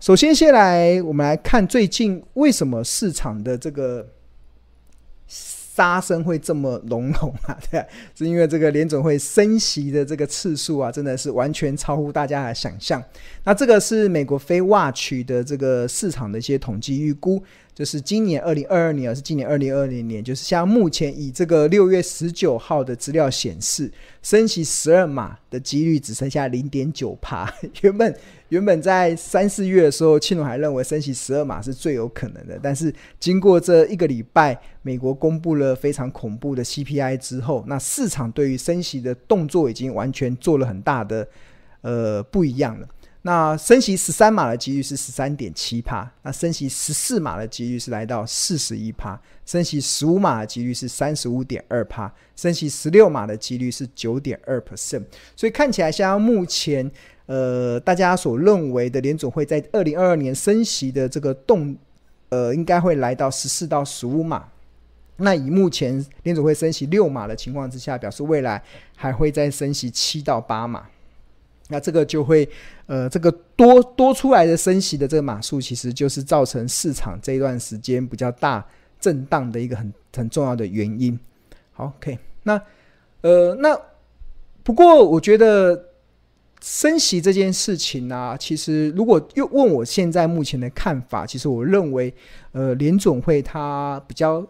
首先先来我们来看最近为什么市场的这个。杀声会这么隆隆啊？对啊，是因为这个联总会升息的这个次数啊，真的是完全超乎大家的想象。那这个是美国非 Watch 的这个市场的一些统计预估。就是今年二零二二年，而是今年二零二零年，就是像目前以这个六月十九号的资料显示，升息十二码的几率只剩下零点九趴。原本原本在三四月的时候，庆龙还认为升息十二码是最有可能的，但是经过这一个礼拜，美国公布了非常恐怖的 CPI 之后，那市场对于升息的动作已经完全做了很大的呃不一样了。那升息十三码的几率是十三点七趴，那升息十四码的几率是来到四十一趴，升息十五码的几率是三十五点二趴，升息十六码的几率是九点二 percent。所以看起来，像目前呃大家所认为的联准会在二零二二年升息的这个动呃，应该会来到十四到十五码。那以目前联准会升息六码的情况之下，表示未来还会再升息七到八码。那这个就会，呃，这个多多出来的升息的这个码数，其实就是造成市场这一段时间比较大震荡的一个很很重要的原因。好，OK，那呃，那不过我觉得升息这件事情呢、啊，其实如果又问我现在目前的看法，其实我认为，呃，联总会它比较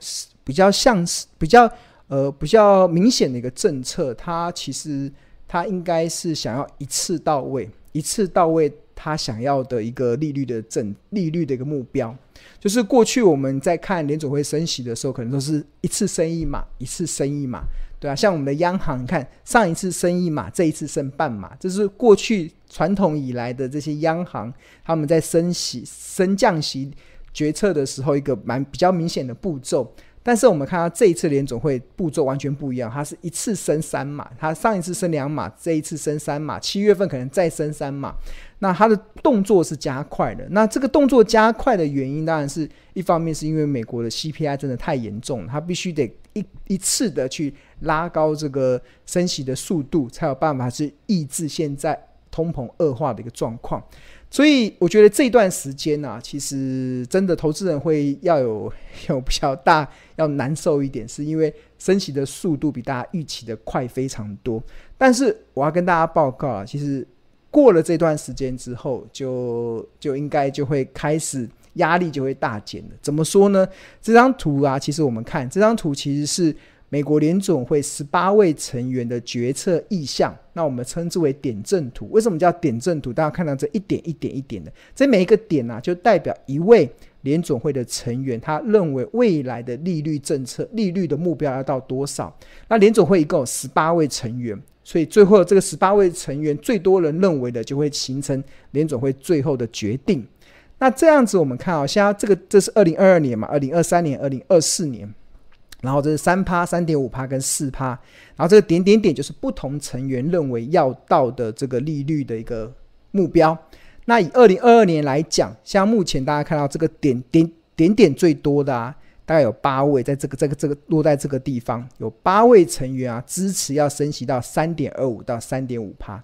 比较像是比较呃比较明显的一个政策，它其实。他应该是想要一次到位，一次到位，他想要的一个利率的正利率的一个目标，就是过去我们在看联准会升息的时候，可能都是一次升一码，一次升一码，对啊，像我们的央行，你看上一次升一码，这一次升半码，这是过去传统以来的这些央行他们在升息、升降息决策的时候一个蛮比较明显的步骤。但是我们看到这一次联总会步骤完全不一样，它是一次升三码，它上一次升两码，这一次升三码，七月份可能再升三码，那它的动作是加快的。那这个动作加快的原因，当然是一方面是因为美国的 CPI 真的太严重，它必须得一一次的去拉高这个升息的速度，才有办法去抑制现在通膨恶化的一个状况。所以我觉得这段时间呢、啊，其实真的投资人会要有 有比较大要难受一点，是因为升息的速度比大家预期的快非常多。但是我要跟大家报告啊，其实过了这段时间之后，就就应该就会开始压力就会大减了。怎么说呢？这张图啊，其实我们看这张图其实是。美国联总会十八位成员的决策意向，那我们称之为点阵图。为什么叫点阵图？大家看到这一点一点一点的，这每一个点呢、啊，就代表一位联总会的成员，他认为未来的利率政策、利率的目标要到多少。那联总会一共有十八位成员，所以最后这个十八位成员最多人认为的，就会形成联总会最后的决定。那这样子，我们看啊，现在这个这是二零二二年嘛，二零二三年、二零二四年。然后这是三趴、三点五趴跟四趴，然后这个点点点就是不同成员认为要到的这个利率的一个目标。那以二零二二年来讲，像目前大家看到这个点点点点最多的啊，大概有八位，在这个这个这个落在这个地方，有八位成员啊支持要升息到三点二五到三点五趴，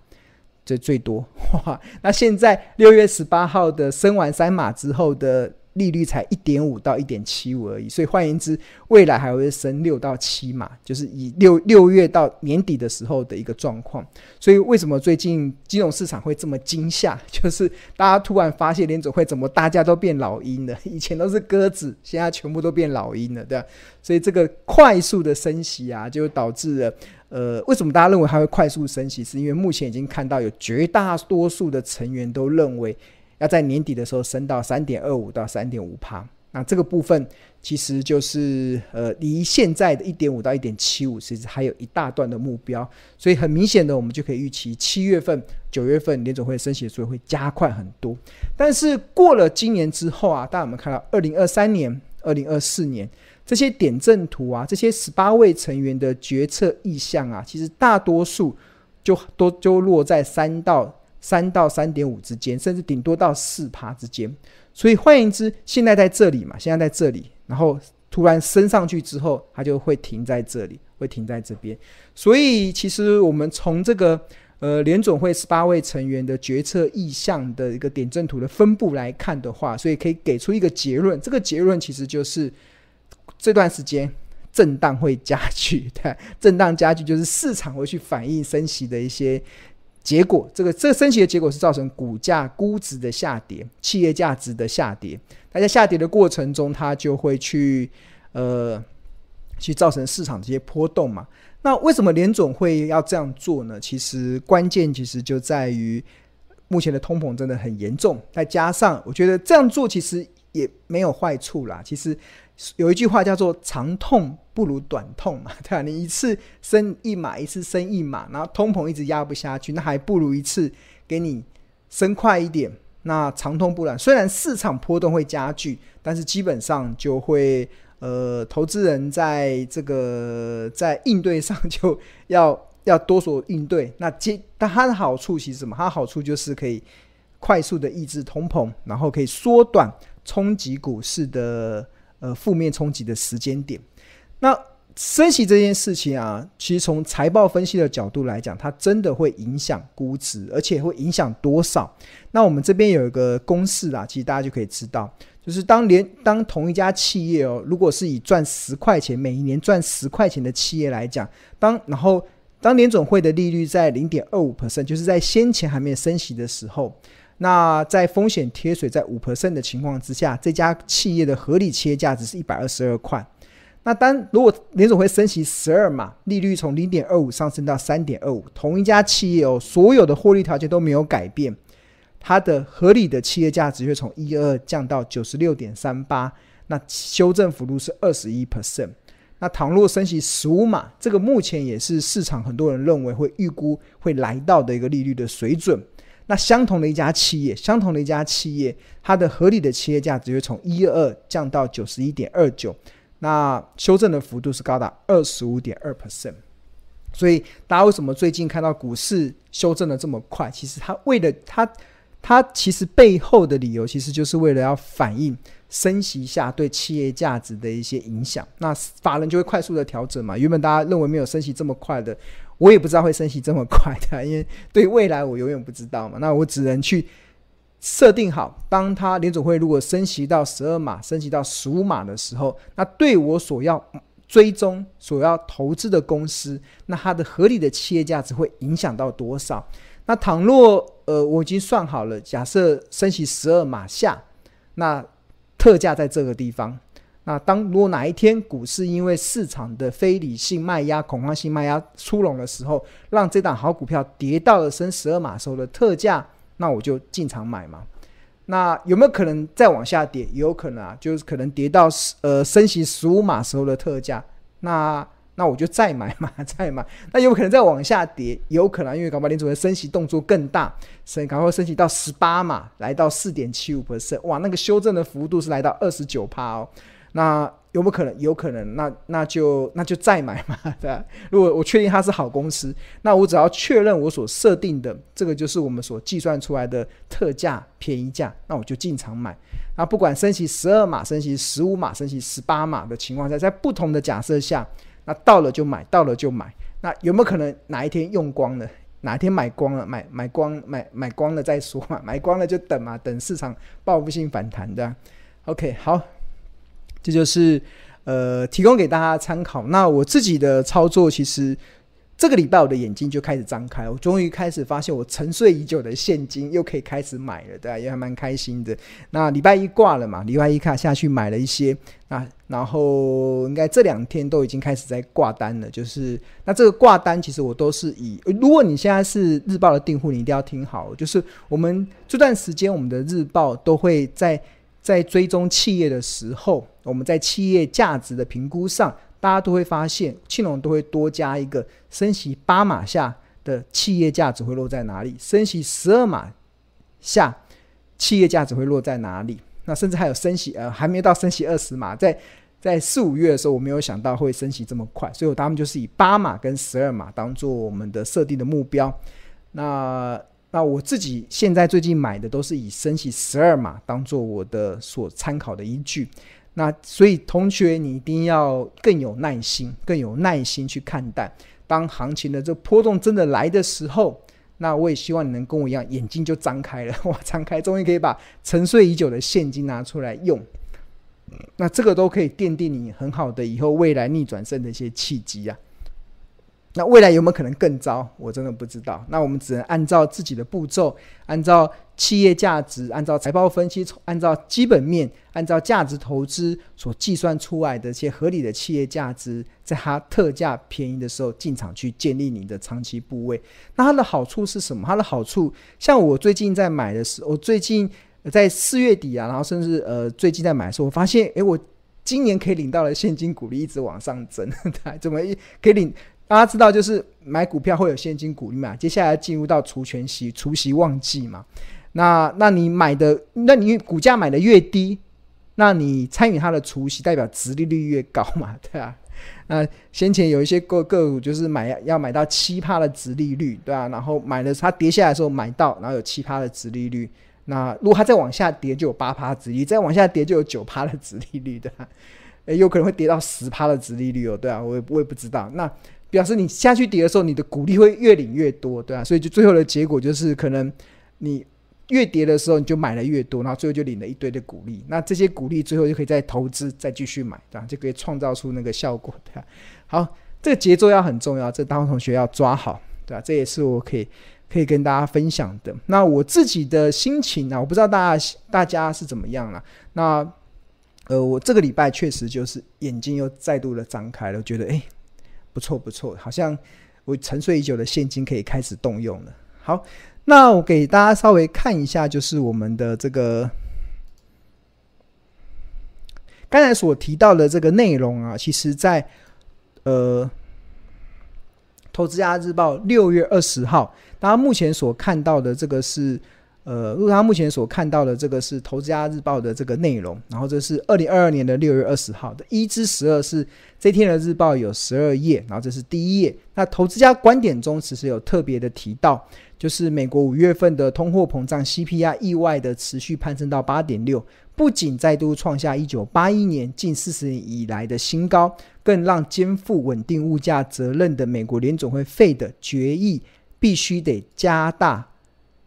这最多 哇！那现在六月十八号的升完三码之后的。利率才一点五到一点七五而已，所以换言之，未来还会升六到七嘛，就是以六六月到年底的时候的一个状况。所以为什么最近金融市场会这么惊吓？就是大家突然发现联总会怎么大家都变老鹰了？以前都是鸽子，现在全部都变老鹰了，对吧？所以这个快速的升息啊，就导致了呃，为什么大家认为它会快速升息？是因为目前已经看到有绝大多数的成员都认为。要在年底的时候升到三点二五到三点五趴，那这个部分其实就是呃离现在的一点五到一点七五，其实还有一大段的目标，所以很明显的，我们就可以预期七月份、九月份联总会升息的速度会加快很多。但是过了今年之后啊，大家有没有看到二零二三年、二零二四年这些点阵图啊，这些十八位成员的决策意向啊，其实大多数就都就落在三到。三到三点五之间，甚至顶多到四趴之间。所以换言之，现在在这里嘛，现在在这里，然后突然升上去之后，它就会停在这里，会停在这边。所以其实我们从这个呃联总会十八位成员的决策意向的一个点阵图的分布来看的话，所以可以给出一个结论。这个结论其实就是这段时间震荡会加剧，对，震荡加剧就是市场会去反映升息的一些。结果，这个这个升息的结果是造成股价估值的下跌，企业价值的下跌。大家下跌的过程中，它就会去呃去造成市场这些波动嘛。那为什么联总会要这样做呢？其实关键其实就在于目前的通膨真的很严重，再加上我觉得这样做其实也没有坏处啦。其实。有一句话叫做“长痛不如短痛”嘛，对吧？你一次升一码，一次升一码，然后通膨一直压不下去，那还不如一次给你升快一点。那长痛不短，虽然市场波动会加剧，但是基本上就会呃，投资人在这个在应对上就要要多所应对。那接但它的好处其实什么？它的好处就是可以快速的抑制通膨，然后可以缩短冲击股市的。呃，负面冲击的时间点，那升息这件事情啊，其实从财报分析的角度来讲，它真的会影响估值，而且会影响多少？那我们这边有一个公式啊，其实大家就可以知道，就是当连当同一家企业哦，如果是以赚十块钱每一年赚十块钱的企业来讲，当然后当联总会的利率在零点二五 percent，就是在先前还没有升息的时候。那在风险贴水在五 percent 的情况之下，这家企业的合理企业价值是一百二十二块。那当如果联总会升息十二码，利率从零点二五上升到三点二五，同一家企业哦，所有的获利条件都没有改变，它的合理的企业价值会从一二二降到九十六点三八，那修正幅度是二十一 percent。那倘若升息十五码，这个目前也是市场很多人认为会预估会来到的一个利率的水准。那相同的一家企业，相同的一家企业，它的合理的企业价值会从一二降到九十一点二九，那修正的幅度是高达二十五点二 percent。所以大家为什么最近看到股市修正的这么快？其实它为了它，它其实背后的理由，其实就是为了要反映升息下对企业价值的一些影响。那法人就会快速的调整嘛。原本大家认为没有升息这么快的。我也不知道会升息这么快的，因为对未来我永远不知道嘛。那我只能去设定好，当它联总会如果升息到十二码、升息到十五码的时候，那对我所要追踪、所要投资的公司，那它的合理的企业价值会影响到多少？那倘若呃我已经算好了，假设升息十二码下，那特价在这个地方。那当如果哪一天股市因为市场的非理性卖压、恐慌性卖压出笼的时候，让这档好股票跌到了升十二码时候的特价，那我就进场买嘛。那有没有可能再往下跌？有可能啊，就是可能跌到呃升息十五码时候的特价，那那我就再买嘛，再买。那有可能再往下跌？有可能，因为搞不好联准会升息动作更大，升搞不好升息到十八码，来到四点七五 percent，哇，那个修正的幅度是来到二十九趴哦。那有没有可能？有可能，那那就那就再买嘛，对吧？如果我确定它是好公司，那我只要确认我所设定的这个就是我们所计算出来的特价便宜价，那我就进场买。那不管升息十二码、升息十五码、升息十八码的情况下，在不同的假设下，那到了就买，到了就买。那有没有可能哪一天用光了？哪一天买光了？买买光买买光了再说嘛，买光了就等嘛，等市场报复性反弹的。OK，好。这就是呃，提供给大家参考。那我自己的操作，其实这个礼拜我的眼睛就开始张开，我终于开始发现我沉睡已久的现金又可以开始买了，对吧？也还蛮开心的。那礼拜一挂了嘛，礼拜一卡下去买了一些啊，然后应该这两天都已经开始在挂单了。就是那这个挂单，其实我都是以，如果你现在是日报的订户，你一定要听好，就是我们这段时间我们的日报都会在。在追踪企业的时候，我们在企业价值的评估上，大家都会发现，庆隆都会多加一个升息八码下的企业价值会落在哪里，升息十二码下企业价值会落在哪里。那甚至还有升息，呃，还没到升息二十码，在在四五月的时候，我没有想到会升息这么快，所以我他们就是以八码跟十二码当做我们的设定的目标。那。那我自己现在最近买的都是以升息十二码当做我的所参考的依据。那所以同学你一定要更有耐心，更有耐心去看待。当行情的这波动真的来的时候，那我也希望你能跟我一样，眼睛就张开了，哇，张开，终于可以把沉睡已久的现金拿出来用。那这个都可以奠定你很好的以后未来逆转胜的一些契机啊。那未来有没有可能更糟？我真的不知道。那我们只能按照自己的步骤，按照企业价值，按照财报分析，按照基本面，按照价值投资所计算出来的一些合理的企业价值，在它特价便宜的时候进场去建立你的长期部位。那它的好处是什么？它的好处，像我最近在买的时候，我最近在四月底啊，然后甚至呃最近在买的时候，我发现，诶，我今年可以领到的现金股利一直往上增，怎么一可以领？大家知道，就是买股票会有现金股利嘛？接下来进入到除权息、除息旺季嘛？那那你买的，那你股价买的越低，那你参与它的除息，代表殖利率越高嘛？对啊。那先前有一些个个股就是买要买到七趴的殖利率，对啊。然后买的它跌下来的时候买到，然后有七趴的殖利率。那如果它再往下跌，就有八趴殖利率；再往下跌，就有九趴的殖利率的。诶，有可能会跌到十趴的殖利率哦，对啊，我也我也不知道。那表示你下去跌的时候，你的股利会越领越多，对啊，所以就最后的结果就是，可能你越跌的时候，你就买了越多，然后最后就领了一堆的股利。那这些股利最后就可以再投资，再继续买，对吧？就可以创造出那个效果，对吧？好，这个节奏要很重要，这当同学要抓好，对吧？这也是我可以可以跟大家分享的。那我自己的心情呢，我不知道大家大家是怎么样了。那呃，我这个礼拜确实就是眼睛又再度的张开了，我觉得诶。不错不错，好像我沉睡已久的现金可以开始动用了。好，那我给大家稍微看一下，就是我们的这个刚才所提到的这个内容啊，其实在呃《投资家日报》六月二十号，大家目前所看到的这个是。呃，如他目前所看到的这个是《投资家日报》的这个内容，然后这是二零二二年的六月二十号的一至十二是这天的日报有十二页，然后这是第一页。那投资家观点中其实有特别的提到，就是美国五月份的通货膨胀 CPI 意外的持续攀升到八点六，不仅再度创下一九八一年近四十年以来的新高，更让肩负稳定物价责任的美国联总会费的决议必须得加大。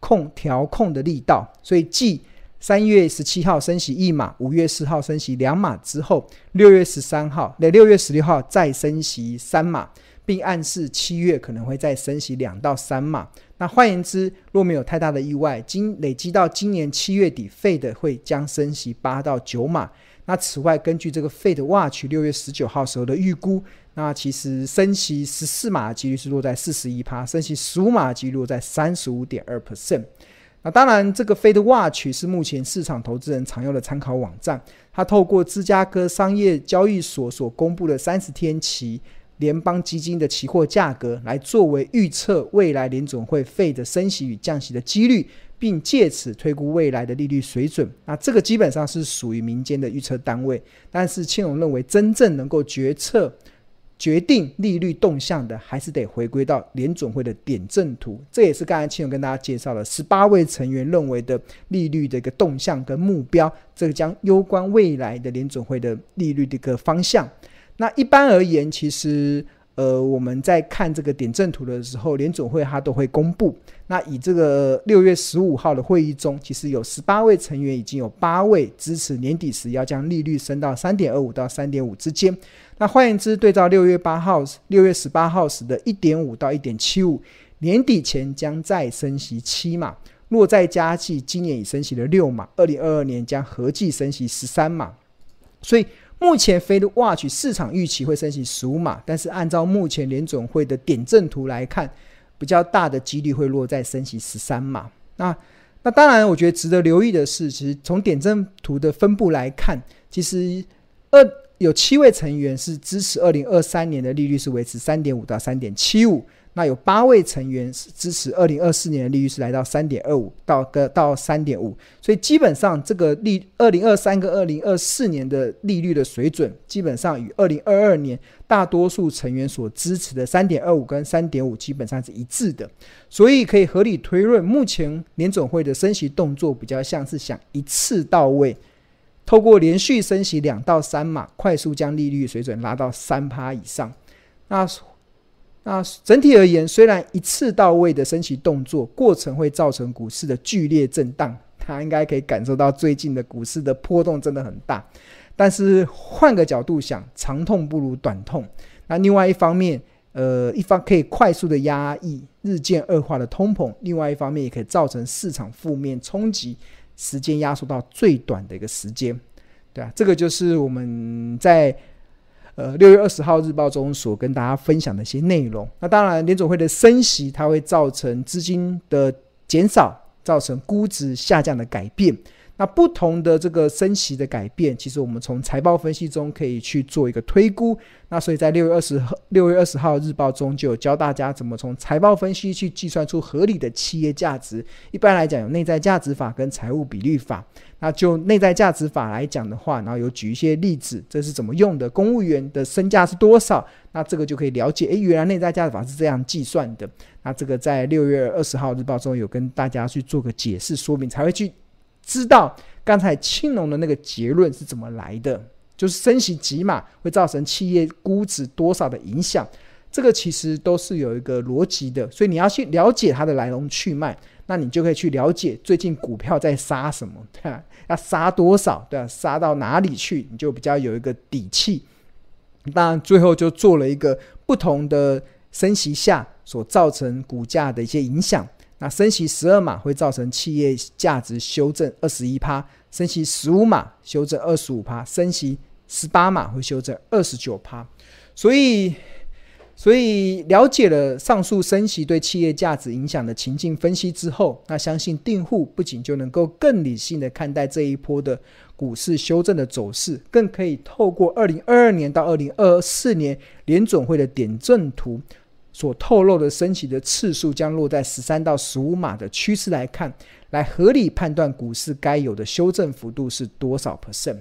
控调控的力道，所以继三月十七号升息一码，五月四号升息两码之后，六月十三号、六月十六号再升息三码，并暗示七月可能会再升息两到三码。那换言之，若没有太大的意外，今累积到今年七月底，Fed 会将升息八到九码。那此外，根据这个 Fed Watch 六月十九号时候的预估，那其实升息十四码的几率是落在四十一趴，升息十五码的几率落在三十五点二 percent。那当然，这个 Fed Watch 是目前市场投资人常用的参考网站，它透过芝加哥商业交易所所公布的三十天期联邦基金的期货价格，来作为预测未来联总会 Fed 升息与降息的几率。并借此推估未来的利率水准，那这个基本上是属于民间的预测单位。但是庆荣认为，真正能够决策、决定利率动向的，还是得回归到联准会的点阵图。这也是刚才庆荣跟大家介绍了十八位成员认为的利率的一个动向跟目标，这个将攸关未来的联准会的利率的一个方向。那一般而言，其实。呃，我们在看这个点阵图的时候，联准会它都会公布。那以这个六月十五号的会议中，其实有十八位成员，已经有八位支持年底时要将利率升到三点二五到三点五之间。那换言之，对照六月八号、六月十八号时的一点五到一点七五，年底前将再升息七码。若再加计，今年已升息了六码，二零二二年将合计升息十三码。所以。目前 Fed Watch 市场预期会升息十五码，但是按照目前联总会的点阵图来看，比较大的几率会落在升息十三码。那那当然，我觉得值得留意的是，其实从点阵图的分布来看，其实二有七位成员是支持二零二三年的利率是维持三点五到三点七五。那有八位成员支持二零二四年的利率是来到三点二五到个到三点五，所以基本上这个利二零二三跟二零二四年的利率的水准，基本上与二零二二年大多数成员所支持的三点二五跟三点五基本上是一致的，所以可以合理推论，目前联总会的升息动作比较像是想一次到位，透过连续升息两到三码，快速将利率水准拉到三趴以上。那那整体而言，虽然一次到位的升息动作过程会造成股市的剧烈震荡，它应该可以感受到最近的股市的波动真的很大。但是换个角度想，长痛不如短痛。那另外一方面，呃，一方可以快速的压抑日渐恶化的通膨，另外一方面也可以造成市场负面冲击，时间压缩到最短的一个时间。对啊，这个就是我们在。呃，六月二十号日报中所跟大家分享的一些内容。那当然，联总会的升息，它会造成资金的减少，造成估值下降的改变。那不同的这个升息的改变，其实我们从财报分析中可以去做一个推估。那所以在六月二十号六月二十号日报中就有教大家怎么从财报分析去计算出合理的企业价值。一般来讲，有内在价值法跟财务比率法。那就内在价值法来讲的话，然后有举一些例子，这是怎么用的？公务员的身价是多少？那这个就可以了解，诶，原来内在价值法是这样计算的。那这个在六月二十号日报中有跟大家去做个解释说明，才会去。知道刚才青龙的那个结论是怎么来的，就是升息几码会造成企业估值多少的影响，这个其实都是有一个逻辑的，所以你要去了解它的来龙去脉，那你就可以去了解最近股票在杀什么，对吧？要杀多少，对吧？杀到哪里去，你就比较有一个底气。当然，最后就做了一个不同的升息下所造成股价的一些影响。那升息十二码会造成企业价值修正二十一趴，升息十五码修正二十五趴，升息十八码会修正二十九趴。所以，所以了解了上述升息对企业价值影响的情境分析之后，那相信订户不仅就能够更理性的看待这一波的股市修正的走势，更可以透过二零二二年到二零二四年联准会的点阵图。所透露的升息的次数将落在十三到十五码的趋势来看，来合理判断股市该有的修正幅度是多少 percent。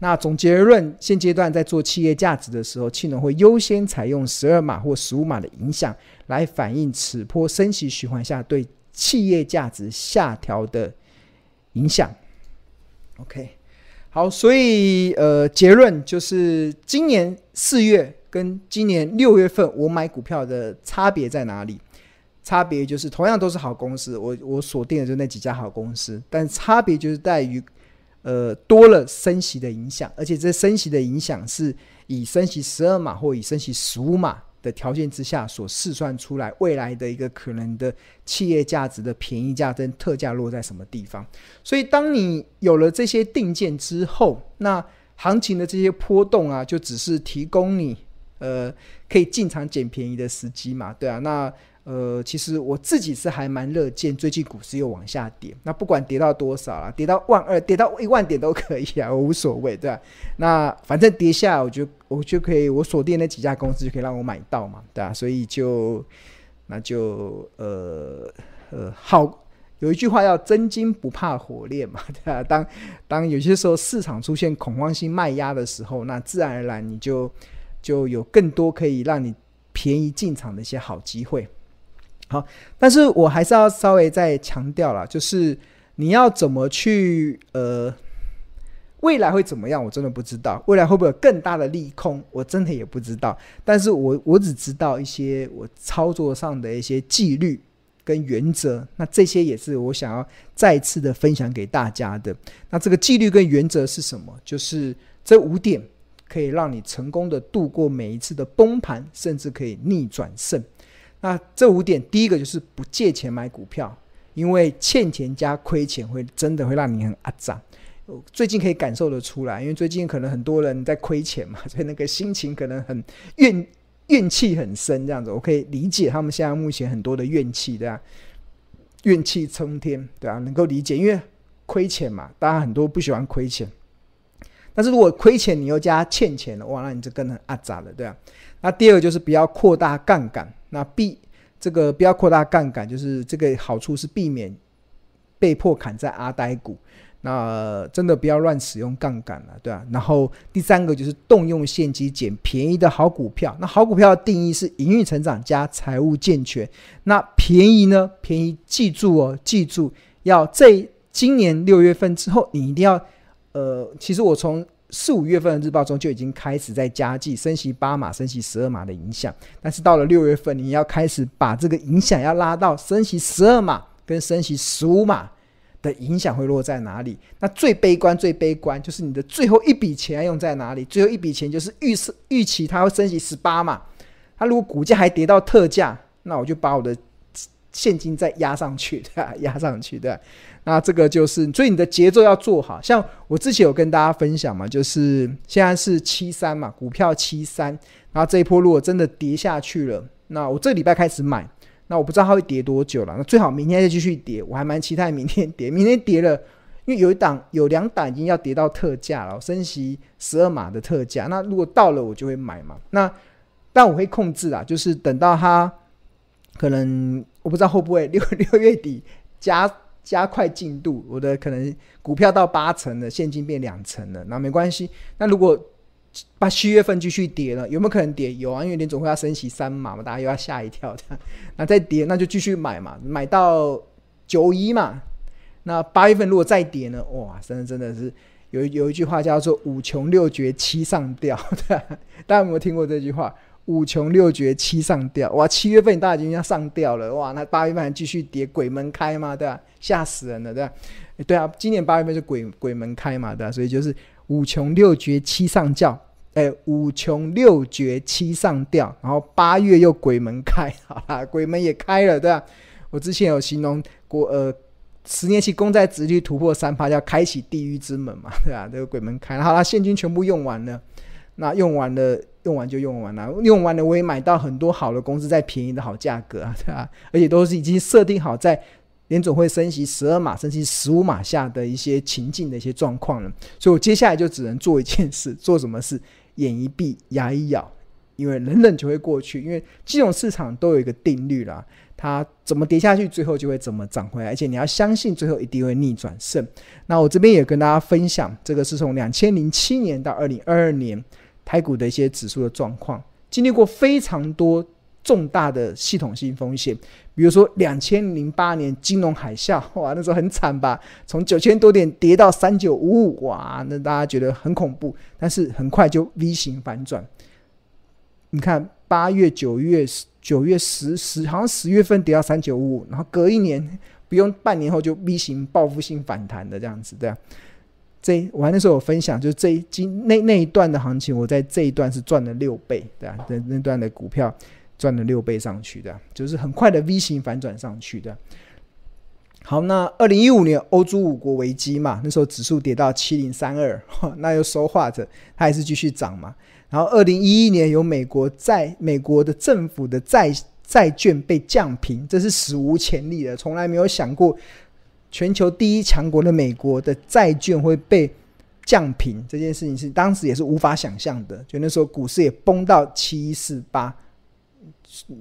那总结论，现阶段在做企业价值的时候，气能会优先采用十二码或十五码的影响，来反映此波升息循环下对企业价值下调的影响。OK，好，所以呃，结论就是今年四月。跟今年六月份我买股票的差别在哪里？差别就是同样都是好公司，我我锁定的就那几家好公司，但差别就是在于，呃，多了升息的影响，而且这升息的影响是以升息十二码或以升息十五码的条件之下所试算出来未来的一个可能的企业价值的便宜价跟特价落在什么地方。所以当你有了这些定见之后，那行情的这些波动啊，就只是提供你。呃，可以进场捡便宜的时机嘛？对啊，那呃，其实我自己是还蛮乐见最近股市又往下跌。那不管跌到多少啊，跌到万二，跌到一万点都可以啊，我无所谓，对吧？那反正跌下来，我就我就可以，我锁定那几家公司就可以让我买到嘛，对啊，所以就那就呃呃，好，有一句话叫“真金不怕火炼”嘛，对啊。当当有些时候市场出现恐慌性卖压的时候，那自然而然你就。就有更多可以让你便宜进场的一些好机会。好，但是我还是要稍微再强调了，就是你要怎么去呃，未来会怎么样，我真的不知道。未来会不会有更大的利空，我真的也不知道。但是我我只知道一些我操作上的一些纪律跟原则，那这些也是我想要再次的分享给大家的。那这个纪律跟原则是什么？就是这五点。可以让你成功的度过每一次的崩盘，甚至可以逆转胜。那这五点，第一个就是不借钱买股票，因为欠钱加亏钱会真的会让你很阿杂。最近可以感受得出来，因为最近可能很多人在亏钱嘛，所以那个心情可能很怨怨气很深，这样子我可以理解他们现在目前很多的怨气，对吧？怨气冲天，对啊，能够理解，因为亏钱嘛，大家很多不喜欢亏钱。但是如果亏钱，你又加欠钱了，哇，那你就更很阿杂了，对吧？那第二个就是不要扩大杠杆，那避这个不要扩大杠杆，就是这个好处是避免被迫砍在阿呆股。那真的不要乱使用杠杆了，对吧？然后第三个就是动用现金捡便宜的好股票。那好股票的定义是营运成长加财务健全。那便宜呢？便宜记住哦，记住要这今年六月份之后，你一定要。呃，其实我从四五月份的日报中就已经开始在加计升息八码、升息十二码的影响，但是到了六月份，你要开始把这个影响要拉到升息十二码跟升息十五码的影响会落在哪里？那最悲观、最悲观就是你的最后一笔钱要用在哪里？最后一笔钱就是预设预期它会升息十八码，它如果股价还跌到特价，那我就把我的。现金再压上去，对吧？压上去，对。那这个就是，所以你的节奏要做好。像我之前有跟大家分享嘛，就是现在是七三嘛，股票七三。然后这一波如果真的跌下去了，那我这礼拜开始买，那我不知道它会跌多久了。那最好明天再继续跌，我还蛮期待明天跌。明天跌了，因为有一档有两档已经要跌到特价了，升息十二码的特价。那如果到了，我就会买嘛。那但我会控制啦，就是等到它可能。我不知道会不会 六六月底加加快进度，我的可能股票到八成了，现金变两成了，那没关系。那如果把七月份继续跌了，有没有可能跌？有啊，因为联总会要升息三码嘛，大家又要吓一跳的。那再跌，那就继续买嘛，买到九一嘛。那八月份如果再跌呢？哇，真的真的是有有一句话叫做五穷六绝七上吊，对，大家有没有听过这句话？五穷六绝七上吊，哇！七月份大家已经要上吊了，哇！那八月份还继续跌，鬼门开嘛，对吧？吓死人了，对吧？对啊，今年八月份是鬼鬼门开嘛，对吧？所以就是五穷六绝七上吊，哎，五穷六绝七上吊，然后八月又鬼门开，好啦，鬼门也开了，对吧？我之前有形容过，呃，十年期公债殖利率突破三趴，叫开启地狱之门嘛，对吧？这个鬼门开，好啦，现金全部用完了，那用完了。用完就用完了，用完了我也买到很多好的公司，在便宜的好价格啊，对吧？而且都是已经设定好在联总会升息十二码、升息十五码下的一些情境的一些状况了。所以我接下来就只能做一件事，做什么事？眼一闭，牙一咬，因为忍忍就会过去。因为金融市场都有一个定律啦，它怎么跌下去，最后就会怎么涨回来。而且你要相信，最后一定会逆转胜。那我这边也跟大家分享，这个是从两千零七年到二零二二年。台股的一些指数的状况，经历过非常多重大的系统性风险，比如说两千零八年金融海啸，哇，那时候很惨吧？从九千多点跌到三九五五，哇，那大家觉得很恐怖，但是很快就 V 型反转。你看八月、九月、九月十十，好像十月份跌到三九五五，然后隔一年不用半年后就 V 型报复性反弹的这样子，对啊。这我还那时候有分享，就是这一今那那一段的行情，我在这一段是赚了六倍，对吧？那那段的股票赚了六倍上去的，就是很快的 V 型反转上去的。好，那二零一五年欧洲五国危机嘛，那时候指数跌到七零三二，那又说话着，它还是继续涨嘛。然后二零一一年有美国债，美国的政府的债债券被降评，这是史无前例的，从来没有想过。全球第一强国的美国的债券会被降评，这件事情是当时也是无法想象的。就那时候股市也崩到七一四八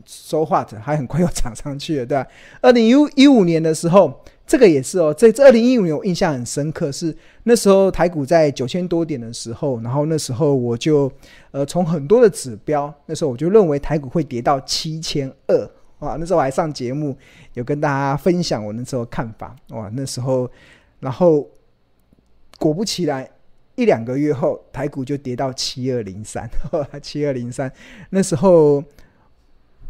，so what 还很快又涨上去了，对吧？二零一五年的时候，这个也是哦。这这二零一五年我印象很深刻，是那时候台股在九千多点的时候，然后那时候我就呃从很多的指标，那时候我就认为台股会跌到七千二。哇，那时候我还上节目，有跟大家分享我那时候看法。哇，那时候，然后果不其然，一两个月后，台股就跌到七二零三，七二零三。那时候，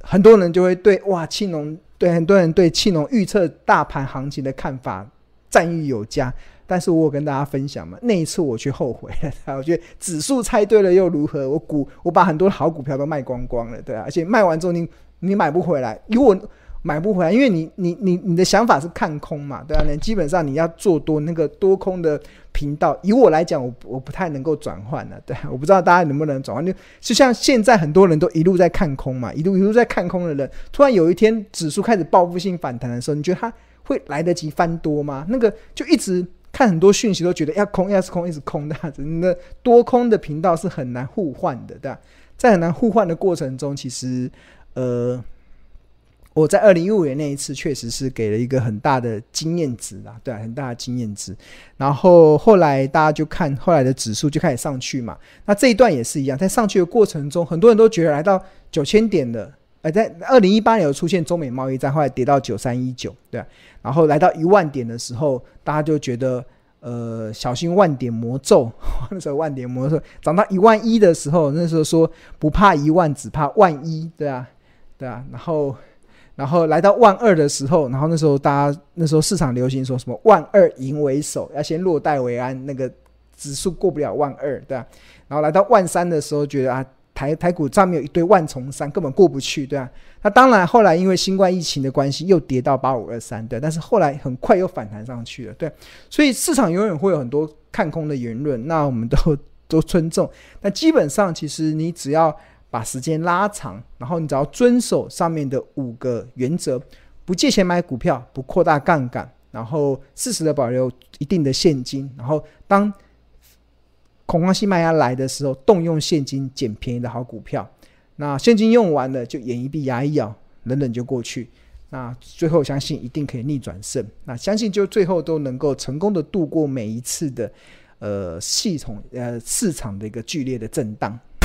很多人就会对哇，庆农对很多人对庆农预测大盘行情的看法赞誉有加。但是我有跟大家分享嘛，那一次我却后悔了。我觉得指数猜对了又如何？我股我把很多好股票都卖光光了，对啊，而且卖完之后你。你买不回来，如果买不回来，因为你你你你的想法是看空嘛，对啊，你基本上你要做多那个多空的频道，以我来讲，我我不太能够转换的，对，我不知道大家能不能转换。就就像现在很多人都一路在看空嘛，一路一路在看空的人，突然有一天指数开始报复性反弹的时候，你觉得他会来得及翻多吗？那个就一直看很多讯息都觉得要空，要是空，一直空的样子，那多空的频道是很难互换的，对吧？在很难互换的过程中，其实。呃，我在二零一五年那一次确实是给了一个很大的经验值啦，对啊，很大的经验值。然后后来大家就看后来的指数就开始上去嘛，那这一段也是一样，在上去的过程中，很多人都觉得来到九千点了，呃，在二零一八年有出现中美贸易战，后来跌到九三一九，对，然后来到一万点的时候，大家就觉得。呃，小心万点魔咒。那时候万点魔咒涨到一万一的时候，那时候说不怕一万，只怕万一，对啊，对啊。然后，然后来到万二的时候，然后那时候大家那时候市场流行说什么万二赢为首，要先落袋为安，那个指数过不了万二，对啊。然后来到万三的时候，觉得啊。台台股上面有一堆万重山，根本过不去，对啊。那当然，后来因为新冠疫情的关系，又跌到八五二三，对。但是后来很快又反弹上去了，对。所以市场永远会有很多看空的言论，那我们都都尊重。但基本上，其实你只要把时间拉长，然后你只要遵守上面的五个原则：不借钱买股票，不扩大杠杆，然后适时的保留一定的现金，然后当。恐慌性卖压来的时候，动用现金捡便宜的好股票。那现金用完了，就眼一闭，牙一咬，冷冷就过去。那最后相信一定可以逆转胜。那相信就最后都能够成功的度过每一次的呃系统呃市场的一个剧烈的震荡。